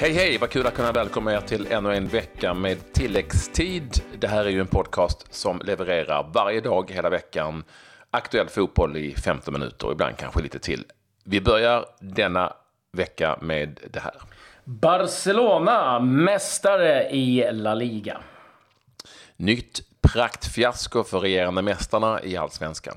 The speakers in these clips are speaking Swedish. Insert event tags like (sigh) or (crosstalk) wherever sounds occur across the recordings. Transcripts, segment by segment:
Hej hej, vad kul att kunna välkomna er till ännu en vecka med tilläggstid. Det här är ju en podcast som levererar varje dag hela veckan aktuell fotboll i 15 minuter och ibland kanske lite till. Vi börjar denna vecka med det här. Barcelona, mästare i La Liga. Nytt praktfiasko för regerande mästarna i allsvenskan.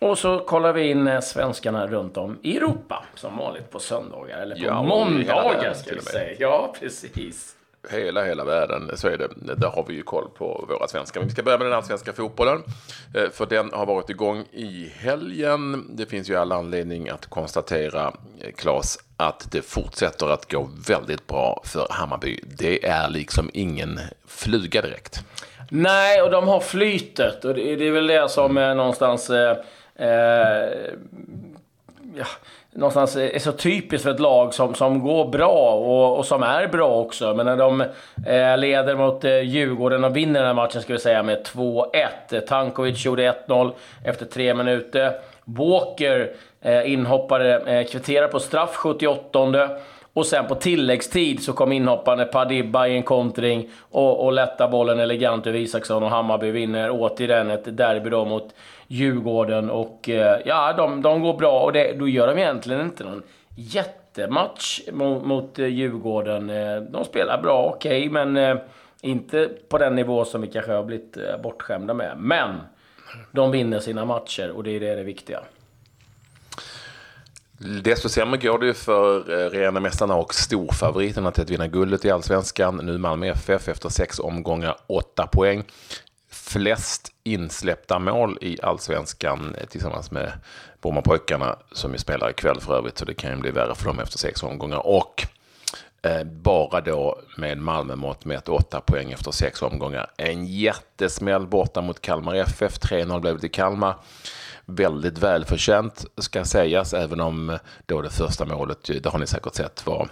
Och så kollar vi in eh, svenskarna runt om i Europa, som vanligt på söndagar. Eller på Ja, måndagar, ska vi säga. Ja, precis. Hela, hela världen, så är det. Där har vi ju koll på våra svenskar. Men vi ska börja med den allsvenska fotbollen. eh, För den har varit igång i helgen. Det finns ju all anledning att konstatera, eh, Claes, att det fortsätter att gå väldigt bra för Hammarby. Det är liksom ingen fluga direkt. Nej, och de har flytet. Och det, är väl det som är någonstans... Eh, ja, någonstans är så typiskt för ett lag som, som går bra och, och som är bra också. Men när de eh, leder mot eh, Djurgården och vinner den här matchen, ska vi säga, med 2-1. Tankovic gjorde 1-0 efter tre minuter. Walker, eh, inhoppare, eh, kvitterar på straff 78 och sen på tilläggstid så kom inhoppande Padibba i en kontring och, och lätta bollen elegant över Isaksson och Hammarby vinner återigen ett derby då mot Djurgården. Och eh, ja, de, de går bra och det, då gör de egentligen inte någon jättematch mot, mot Djurgården. Eh, de spelar bra, okej, men inte på den nivå som vi kanske har blivit bortskämda med. Men de vinner sina matcher och det är det, det viktiga. Desto sämre går det ju för rena regerande mästarna och storfavoriterna till att vinna guldet i allsvenskan. Nu Malmö FF efter sex omgångar, åtta poäng. Flest insläppta mål i allsvenskan eh, tillsammans med Brommapojkarna som ju spelar ikväll för övrigt, så det kan ju bli värre för dem efter sex omgångar. Och eh, bara då med Malmö mått mätt åtta poäng efter sex omgångar. En jättesmäll borta mot Kalmar FF, 3-0 blev det till Kalmar väldigt välförtjänt ska sägas, även om eh, då det första målet, det har ni säkert sett, var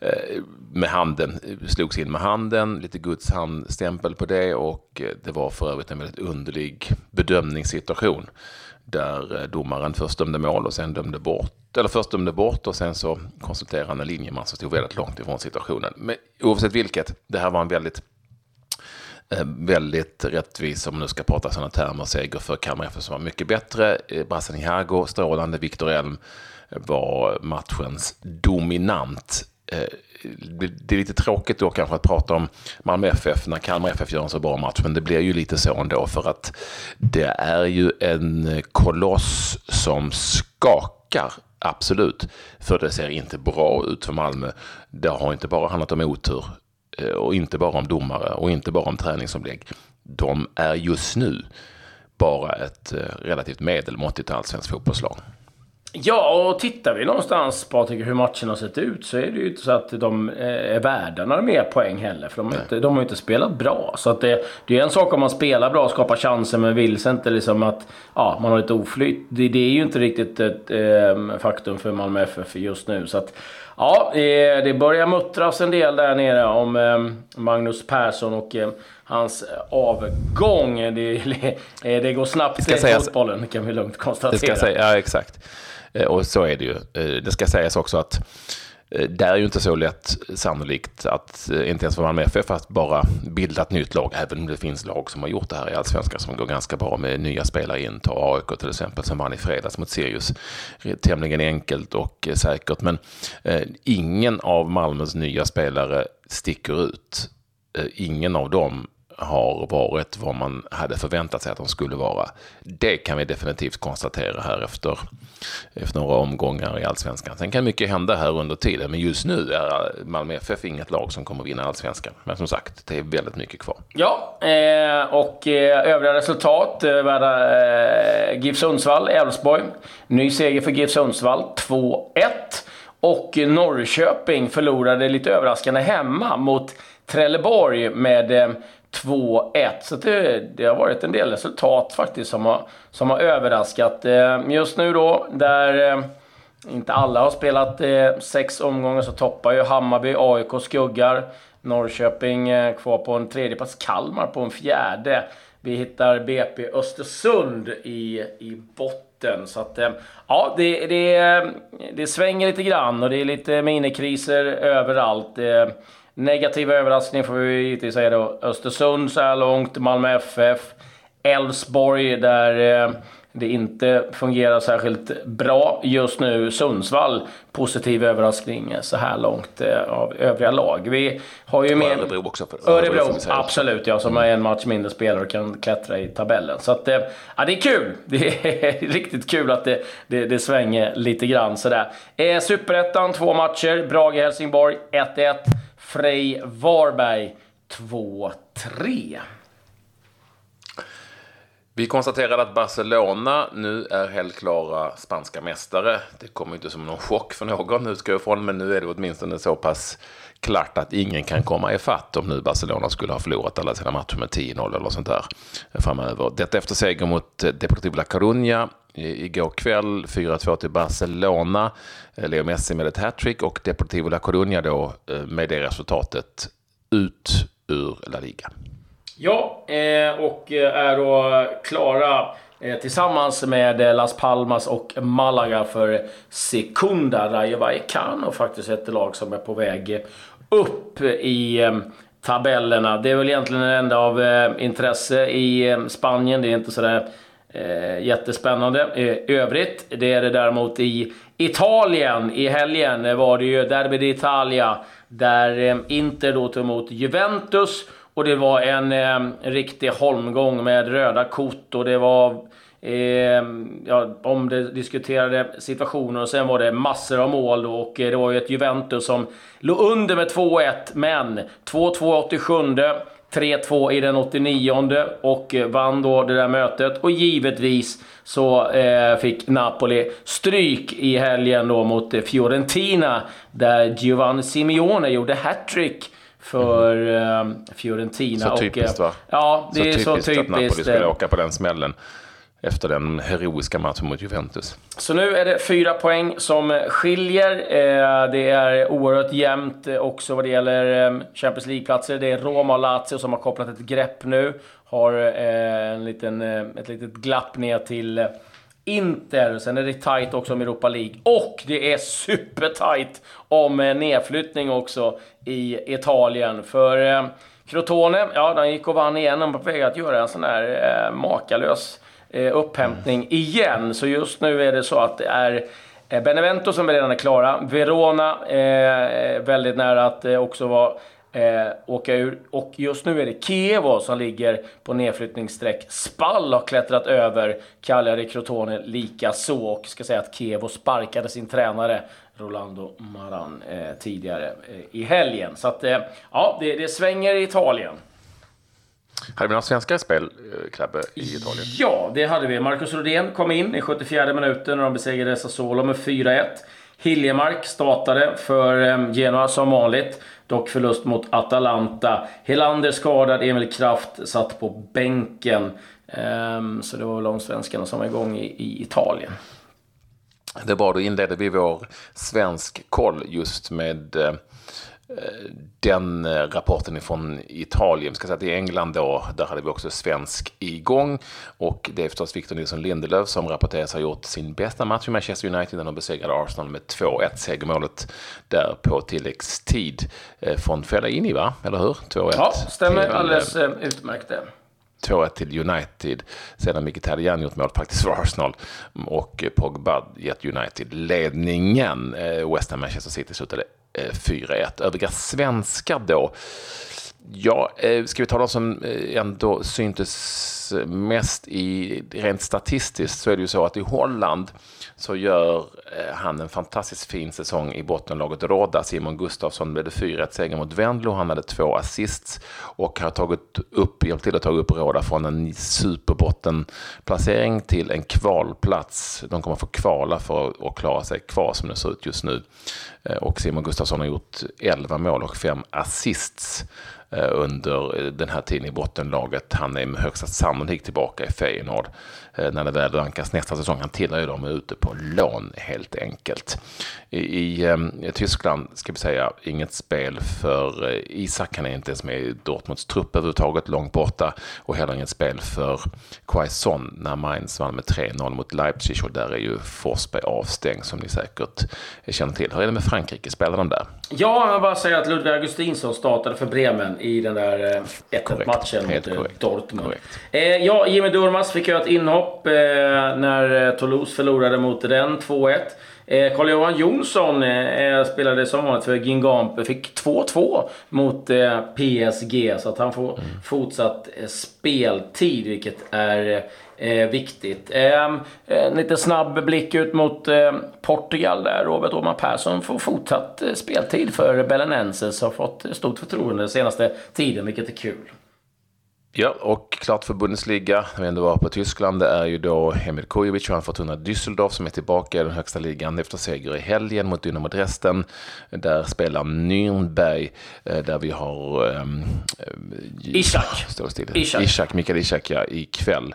eh, med handen, slogs in med handen, lite Guds handstämpel på det och eh, det var för övrigt en väldigt underlig bedömningssituation där domaren först dömde mål och sen dömde bort, eller först dömde bort och sen så konsulterade han en linjeman som stod väldigt långt ifrån situationen. Men oavsett vilket, det här var en väldigt Eh, väldigt rättvis, om man nu ska prata sådana termer, seger för Kalmar FF som var mycket bättre. Eh, Brassen Hiago, strålande. Viktor Elm var matchens dominant. Eh, det är lite tråkigt då kanske att prata om Malmö FF när Kalmar FF gör en så bra match, men det blir ju lite så ändå för att det är ju en koloss som skakar Absolut, för det ser inte bra ut för Malmö. Det har inte bara handlat om otur och inte bara om domare och inte bara om träningsomlägg. De är just nu bara ett eh, relativt medelmåttigt allsvenskt fotbollslag. Ja, och tittar vi någonstans Patrik hur matchen har sett ut så är det ju inte så att de eh, är värda några mer poäng heller. För de har, inte, de har ju inte spelat bra. Så att det, det är en sak om man spelar bra och skapar chanser men vill sig inte liksom att ja, man har lite oflyt. Det, det är ju inte riktigt ett eh, faktum för Malmö FF just nu. Så att ja, det, det börjar muttras en del där nere om eh, Magnus Persson och eh, hans avgång. Det, det går snabbt ska i sägas- fotbollen kan vi lugnt konstatera. Det ska säga, ja, exakt. Eh, Och så är det ju. Eh, Det ska sägas också att eh, Eh, det är ju inte så lätt sannolikt att, eh, inte ens för Malmö FF, att bara bilda ett nytt lag, även om det finns lag som har gjort det här i Allsvenskan som går ganska bra med nya spelare in. Ta AIK till exempel som vann i fredags mot Sirius. Tämligen enkelt och eh, säkert, men eh, ingen av Malmös nya spelare sticker ut. Eh, Ingen av dem har varit vad man hade förväntat sig att de skulle vara. Det kan vi definitivt konstatera här efter, efter några omgångar i allsvenskan. Sen kan mycket hända här under tiden, men just nu är Malmö FF inget lag som kommer vinna allsvenskan. Men som sagt, det är väldigt mycket kvar. Ja, eh, och eh, övriga resultat eh, GIF Sundsvall, Elfsborg. Ny seger för GIF Sundsvall, 2-1. Och Norrköping förlorade lite överraskande hemma mot Trelleborg med 2-1. Så det, det har varit en del resultat faktiskt som har, som har överraskat. Eh, just nu då, där eh, inte alla har spelat eh, sex omgångar så toppar ju Hammarby, AIK skuggar. Norrköping kvar på en tredje plats. Kalmar på en fjärde. vi hittar BP Östersund i, i botten. Så att, ja, det, det, det svänger lite grann och det är lite minikriser överallt. Negativa överraskningar får vi givetvis säga då. Östersund så här långt, Malmö FF, Elfsborg där det inte fungerar särskilt bra just nu. Sundsvall, positiv överraskning så här långt eh, av övriga lag. Vi har ju med... Örebro också. För Örebro, Örebro absolut ja, som mm. är en match mindre spelare och kan klättra i tabellen. Så att, eh, ja, det är kul! (laughs) Det är riktigt kul att det, det, det svänger lite grann sådär. Eh, Superettan, två matcher. Brage-Helsingborg 1-1. Frej-Varberg 2-3. Vi konstaterade att Barcelona nu är helt klara spanska mästare. Det kommer inte som någon chock för någon, utgår jag ifrån, men nu är det åtminstone så pass klart att ingen kan komma ifatt om nu Barcelona skulle ha förlorat alla sina matcher med 10-0 eller sånt där framöver. Detta efter seger mot Deportivo La Coruña igår kväll, 4-2 till Barcelona. Eh, Leo Messi med ett hattrick och Deportivo La Coruña då eh, med det resultatet ut ur La Liga. Ja, eh, och är då klara tillsammans med Las Palmas och Malaga för Secunda. Rayo Vallecano faktiskt ett lag som är på väg upp i tabellerna. Det är väl egentligen det enda av intresse i Spanien. Det är inte sådär Eh, jättespännande. Eh, övrigt, det är det däremot i Italien. I helgen var det ju Derby d'Italia där eh, Inter då tog emot Juventus. Och det var en eh, riktig holmgång med röda kort och det var eh, ja, omdiskuterade situationer och sen var det massor av mål då, och eh, det var ju ett Juventus som låg under med 2-1 men 2-2 87 3-2 i den 89 och eh, vann då det där mötet. Och givetvis så eh, fick Napoli stryk i helgen då mot eh, Fiorentina där Giovanni Simeone gjorde hattrick för mm. Fiorentina. Så typiskt och, va? Ja, det så är så typiskt. att Napoli skulle åka på den smällen efter den heroiska matchen mot Juventus. Så nu är det fyra poäng som skiljer. Eh, det är oerhört jämnt också vad det gäller eh, Champions League-platser. Det är Roma och Lazio som har kopplat ett grepp nu. Har eh, en liten, ett litet glapp ner till Inter. Sen är det tight också om Europa League. Och det är supertight om nedflyttning också i Italien. För Crotone, ja, den gick och vann igen. De var på väg att göra en sån här makalös eh, upphämtning igen. Så just nu är det så att det är eh, Benevento som redan är klara. Verona eh, väldigt nära att eh, också vara eh, åka ur. Och just nu är det Kievo som ligger på nedflyttningsstreck. Spall har klättrat över Cagliari Crotone lika så och ska säga att Kievo sparkade sin tränare Rolando Maran eh, tidigare eh, i helgen. Så att, eh, ja, det, det svänger i Italien. Hade vi några svenska spel, eh, Klabbe, i Italien? Ja, det hade vi. Marcus Rodén kom in i 74 minuten när de besegrade Sassuolo med 4-1. Hiljemark startade för eh, Genoa som vanligt. Dock förlust mot Atalanta. Helander skadad, Emil Kraft satt på bänken. Um, så det var väl de svenskarna som var igång i, i Italien. Det var då inledde vi vår svensk koll just med eh, den eh, rapporten från Italien, ska säga att i England då, där hade vi också svensk igång. Och det är förstås Victor Nilsson Lindelöf som rapporteras ha gjort sin bästa match i Manchester United när de besegrade Arsenal med 2-1. Segermålet där på tilläggstid eh, från Fellaini, va? Eller hur? 2-1. Ja, stämmer till, alldeles eh, utmärkt det. 2-1 till United. Sedan Mkhitaryan gjort mål faktiskt för Arsenal. Och Pogba gett United ledningen. West Ham Manchester City slutade Eh, 4-1. Övriga svenskar då. Ja, eh, ska vi ta de som eh, ändå syntes mest i rent statistiskt så är det ju så att i Holland så gör eh, han en fantastiskt fin säsong i bottenlaget Råda. Simon Gustafsson blev det 4-1 seger mot Wendlo. Han hade två assists och har tagit upp, hjälpt till att ta upp Råda från en superbottenplacering till en kvalplats. De kommer få kvala för att klara sig kvar som det ser ut just nu. Eh, och Simon Gustafsson har gjort 11 mål och 5 assists eh, under den här tiden i bottenlaget. Han är med högsta sannolikhet tillbaka i Feyenoord eh, när det väl rankas nästa säsong. Han tillhör ju dem ute på lån helt enkelt. I, i eh, Tyskland ska vi säga inget spel för eh, Isak. Han är inte ens med i Dortmunds trupp överhuvudtaget, långt borta. Och heller inget spel för Quaison när Mainz vann med 3-0 mot Leipzig. Och där är ju Forsberg avstängd som ni säkert känner till. Hur är det med Frankrike? Spelar de där? Ja, jag vill bara säga att Ludvig Augustinsson startade för Bremen i den där 1-1-matchen mot korrekt. Dortmund. Eh, ja, Jimmy Durmaz fick göra ett inhopp eh, när Toulouse förlorade mot den 2-1. Eh, Carl-Johan Jonsson eh, spelade som vanligt för Gingamp. Fick 2-2 mot eh, PSG. Så att han får mm. fortsatt eh, speltid, vilket är eh, viktigt. Ehm, en lite snabb blick ut mot eh, Portugal där. Robert Åhman Persson får fortsatt speltid för Belenenses. Har fått stort förtroende den senaste tiden, vilket är kul. Ja, och klart för Bundesliga, när vi ändå var på Tyskland, det är ju då Emil Kujovic och han Fortuna Düsseldorf som är tillbaka i den högsta ligan efter seger i helgen mot Dynamo Dresden. Där spelar Nürnberg, eh, där vi har... Um, Ishak. Ishak. Ishak, Mikael Ishak, ja, ikväll.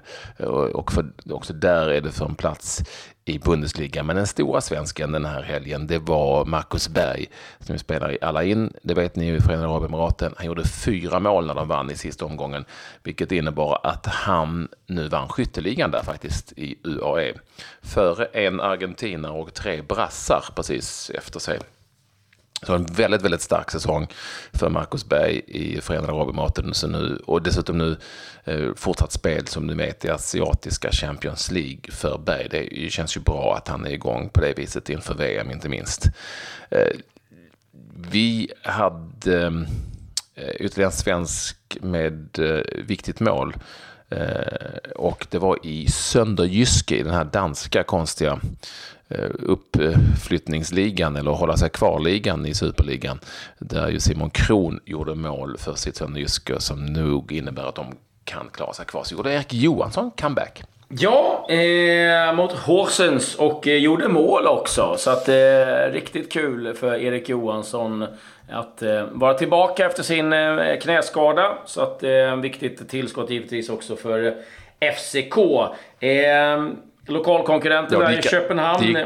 Och för, också där är det för en plats i Bundesliga. Men den stora svensken den här helgen, det var Marcus Berg som spelar i alla in. Det vet ni i Förenade Arabemiraten. Han gjorde fyra mål när de vann i sista omgången, vilket innebar att han nu vann skytteligan där faktiskt i UAE. Före en argentinare och tre brassar precis efter sig. Så en väldigt, väldigt stark säsong för Marcus Berg i Förenade Arabemiraten. och dessutom nu eh, fortsatt spel som du vet i asiatiska Champions League för Berg. Det känns ju bra att han är igång på det viset inför VM inte minst. Eh, vi hade eh, ytterligare en svensk med eh, viktigt mål. Eh, och det var i Sönderjyske, i den här danska konstiga Eh, Eh, uppflyttningsligan eller hålla sig kvar-ligan i superligan. Där ju Simon Kron gjorde mål för sitt Jyske som nog innebär att de kan klara sig kvar. Så gjorde Erik Johansson comeback. Ja, eh, mot Horsens och eh, gjorde mål också. Så att eh, riktigt kul för Erik Johansson att eh, vara tillbaka efter sin eh, knäskada. Så att eh, viktigt tillskott givetvis också för eh, FCK. Eh, Lokalkonkurrenter ja, där i Köpenhamn. Gick,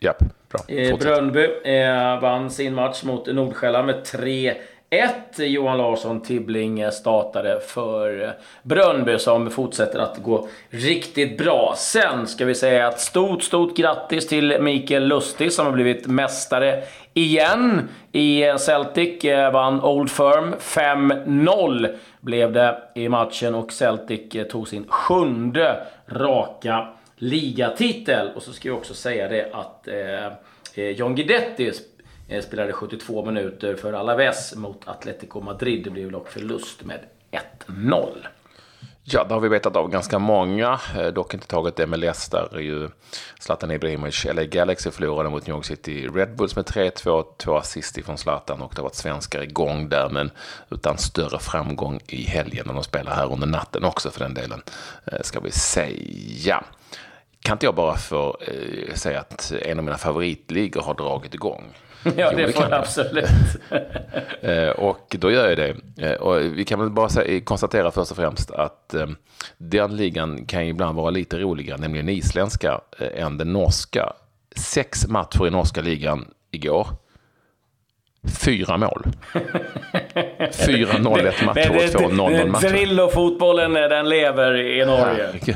ja, bra. Eh, Brönnby eh, vann sin match mot Nordsjälland med 3 1. Johan Larsson Tibbling startade för Brönnby som fortsätter att gå riktigt bra. Sen ska vi säga ett stort, stort grattis till Mikael Lustig som har blivit mästare igen i Celtic. Eh, vann Old Firm 5-0 blev det i matchen och Celtic eh, tog sin sjunde raka ligatitel. Och så ska jag också säga det att eh, eh John Guidetti eh, spelade 72 minuter för Alaves mot Atletico Madrid. Det blev dock förlust med 1-0. Ja, det har vi vetat av ganska många. Eh, dock inte tagit det med Leicester. Ju Zlatan Ibrahimovic, LA Galaxy förlorade mot New York City Red Bulls med 3-2. Två assist från Zlatan och det har varit svenskar igång där. Men utan större framgång i helgen. Och de spelar här under natten också för den delen. Ska vi säga. Kan inte jag bara få eh, säga att en av mina favoritligor har dragit igång? (laughs) Ja, jo, det, det får du absolut. (laughs) eh, och då gör jag det. Eh, och vi kan väl bara säga, konstatera först och främst att eh, den ligan kan ibland vara lite roligare, nämligen isländska, eh, än den norska. Sex matcher i norska ligan igår. Fyra mål. (laughs) 4-0 1 match och 2-0 match. Drillo-fotbollen, den lever i Norge. Ja,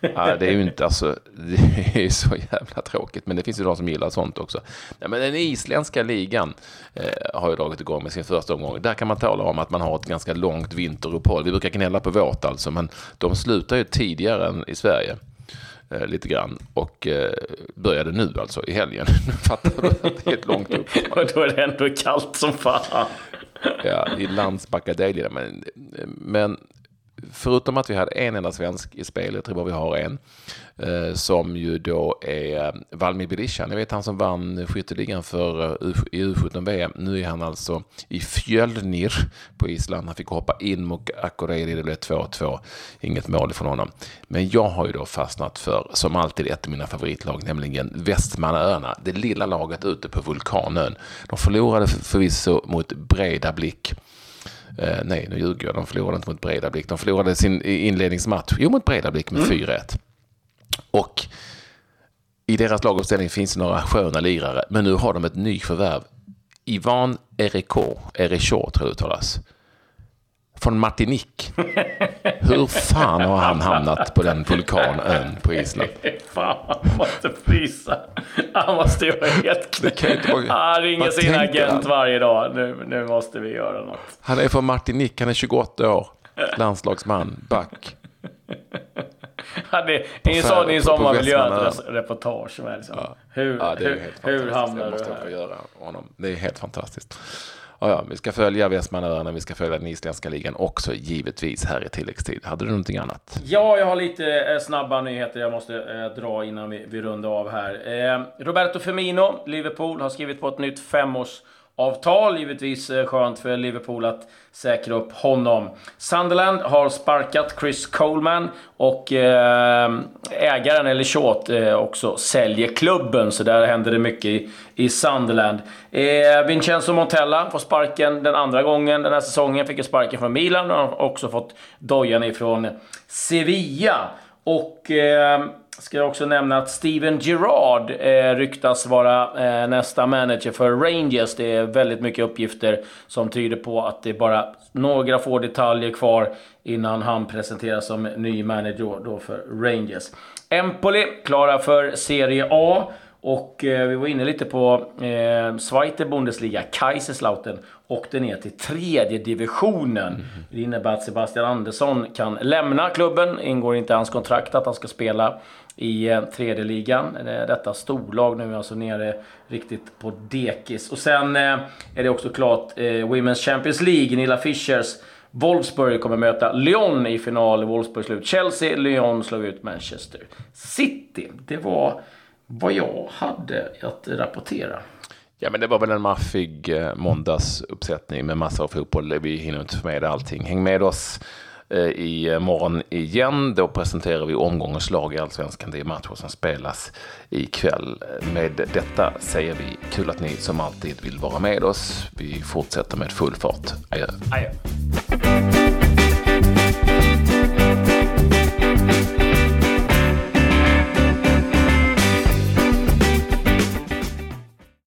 ja, det är ju inte, alltså, det är så jävla tråkigt. Men det finns ju de som gillar sånt också. Ja, men den isländska ligan eh, har ju dragit igång med sin första omgång. Där kan man tala om att man har ett ganska långt vinteruppehåll. Vi brukar gnälla på vårt alltså, men de slutar ju tidigare än i Sverige. Eh, lite grann. Och eh, började nu alltså, i helgen. (laughs) Fattar du? Det är ett långt uppehåll. Och då är det ändå kallt som fan. ja, i Landsbacka Men, men förutom att vi hade en enda svensk i spel, jag tror bara vi har en, eh, som ju då är Valmi Valmir Berisha. Ni vet han som vann skytteligan för eh, i U17-VM. Nu är han alltså i Fjölnir på Island. Han fick hoppa in mot Akureyri, det blev 2-2. Inget mål från honom. Men jag har ju då fastnat för, som alltid, ett av mina favoritlag, nämligen Västmannaöarna. Det lilla laget ute på Vulkanön. De förlorade förvisso mot Breda Blick Eh, nej, nu ljuger jag. De förlorade inte mot Bredablick. De förlorade sin inledningsmatch, jo mot Bredablick med mm. 4-1. Och i deras laguppställning finns det några sköna lirare, men nu har de ett nyförvärv. Ivan Eriko, Erichot tror jag det uttalas. Från Martinique. Hur fan har han hamnat på den vulkanön på Island? (laughs) Fan, han måste frysa. Han måste vara helt Det kan ju inte vara- (laughs) Han ringer sin agent han? varje dag. Nu, nu måste vi göra något. Han är från Martinique, han är 28 år. Landslagsman, back. Ja, det, är en sån, det är en på- sån på man vill göra ett Västmanö. res- reportage med. Liksom. Hur, Ja, hur, helt hur fantastiskt. hamnar du här? göra honom. Det är helt fantastiskt. Ja, vi ska följa Västmanöarna, vi ska följa den isländska ligan också givetvis här i tilläggstid. Hade du någonting annat? Ja, jag har lite eh, snabba nyheter jag måste eh, dra innan vi, vi rundar av här. Eh, Roberto Firmino, Liverpool, har skrivit på ett nytt femårs avtal Givetvis eh, skönt för Liverpool att säkra upp honom. Sunderland har sparkat Chris Coleman och eh, ägaren, eller Short, eh, också säljer klubben. Så där händer det mycket i, i Sunderland. Vincenzo Montella får sparken den andra gången den här säsongen. Fick ju sparken från Milan och har också fått dojan ifrån Sevilla. Och ska jag också nämna att Steven Gerrard eh, ryktas vara eh, nästa manager för Rangers. Det är väldigt mycket uppgifter som tyder på att det är bara några få detaljer kvar innan han presenteras som ny manager då för Rangers. Empoli klara för Serie A. Och eh, vi var inne lite på eh, Zweite Bundesliga, Kaiserslautern, åkte ner till tredje divisionen. Det innebär att Sebastian Andersson kan lämna klubben. Ingår inte i hans kontrakt att han ska spela i eh, tredje ligan. Eh, Detta storlag nu är alltså nere riktigt på dekis. Och sen eh, är det också klart eh, Women's Champions League, Nilla Fischers Wolfsburg kommer möta Lyon i final. Wolfsburg slog ut Chelsea, Lyon slog ut Manchester City. Det var vad jag hade att rapportera. Ja, men det var väl en maffig eh, måndagsuppsättning med massor av fotboll. Vi hinner inte få med allting. Häng med oss eh, i eh, morgon igen. Då presenterar vi omgångens lag i Allsvenskan. Det är matcher som spelas ikväll. Med detta säger vi kul att ni som alltid vill vara med oss. Vi fortsätter med full fart. Adjö. Adjö.